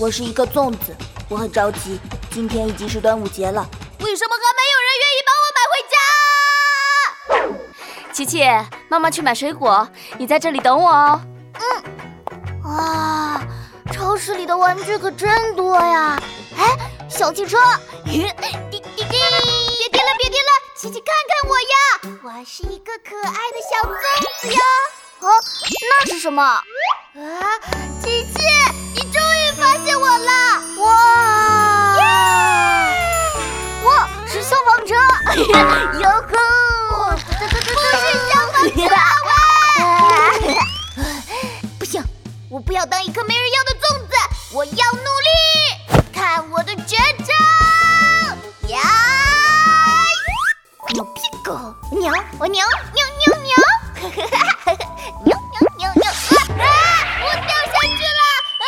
我是一个粽子，我很着急。今天已经是端午节了，为什么还没有人愿意帮我买回家？琪琪，妈妈去买水果，你在这里等我哦。嗯。哇，超市里的玩具可真多呀！哎，小汽车，滴滴滴，别停了，别停了，琪琪看看我呀，我是一个可爱的小粽子哟。哦，那是什么？啊，哟呵，不是消防车喂！不行，我不要当一颗没人要的粽子，我要努力！看我的绝招！呀！牛屁股，牛，我牛，牛牛牛！哈哈哈哈！牛牛牛牛！啊！我掉下去了！啊！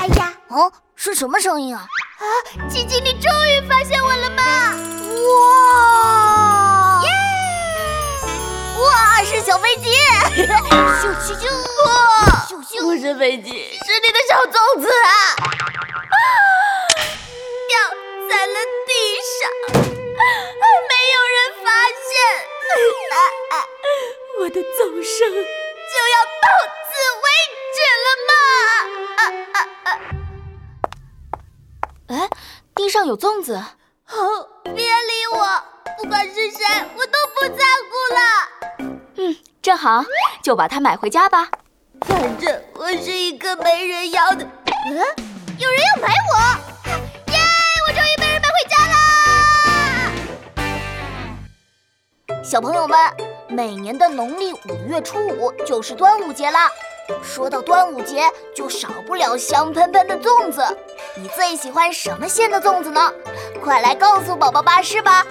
哎呀，哦，是什么声音啊？啊！琪琪，你终咻咻咻！哇！咻咻！不是飞机，是你的小粽子啊！啊！掉在了地上，没有人发现。啊啊！我的走声就要到此为止了吗？啊啊啊！哎，地上有粽子。哦，别理我，嗯，正好，就把它买回家吧。反正我是一个没人要的。嗯，有人要买我！耶，我终于被人买回家啦！小朋友们。每年的农历五月初五就是端午节啦。说到端午节，就少不了香喷喷的粽子。你最喜欢什么馅的粽子呢？快来告诉宝宝巴士吧！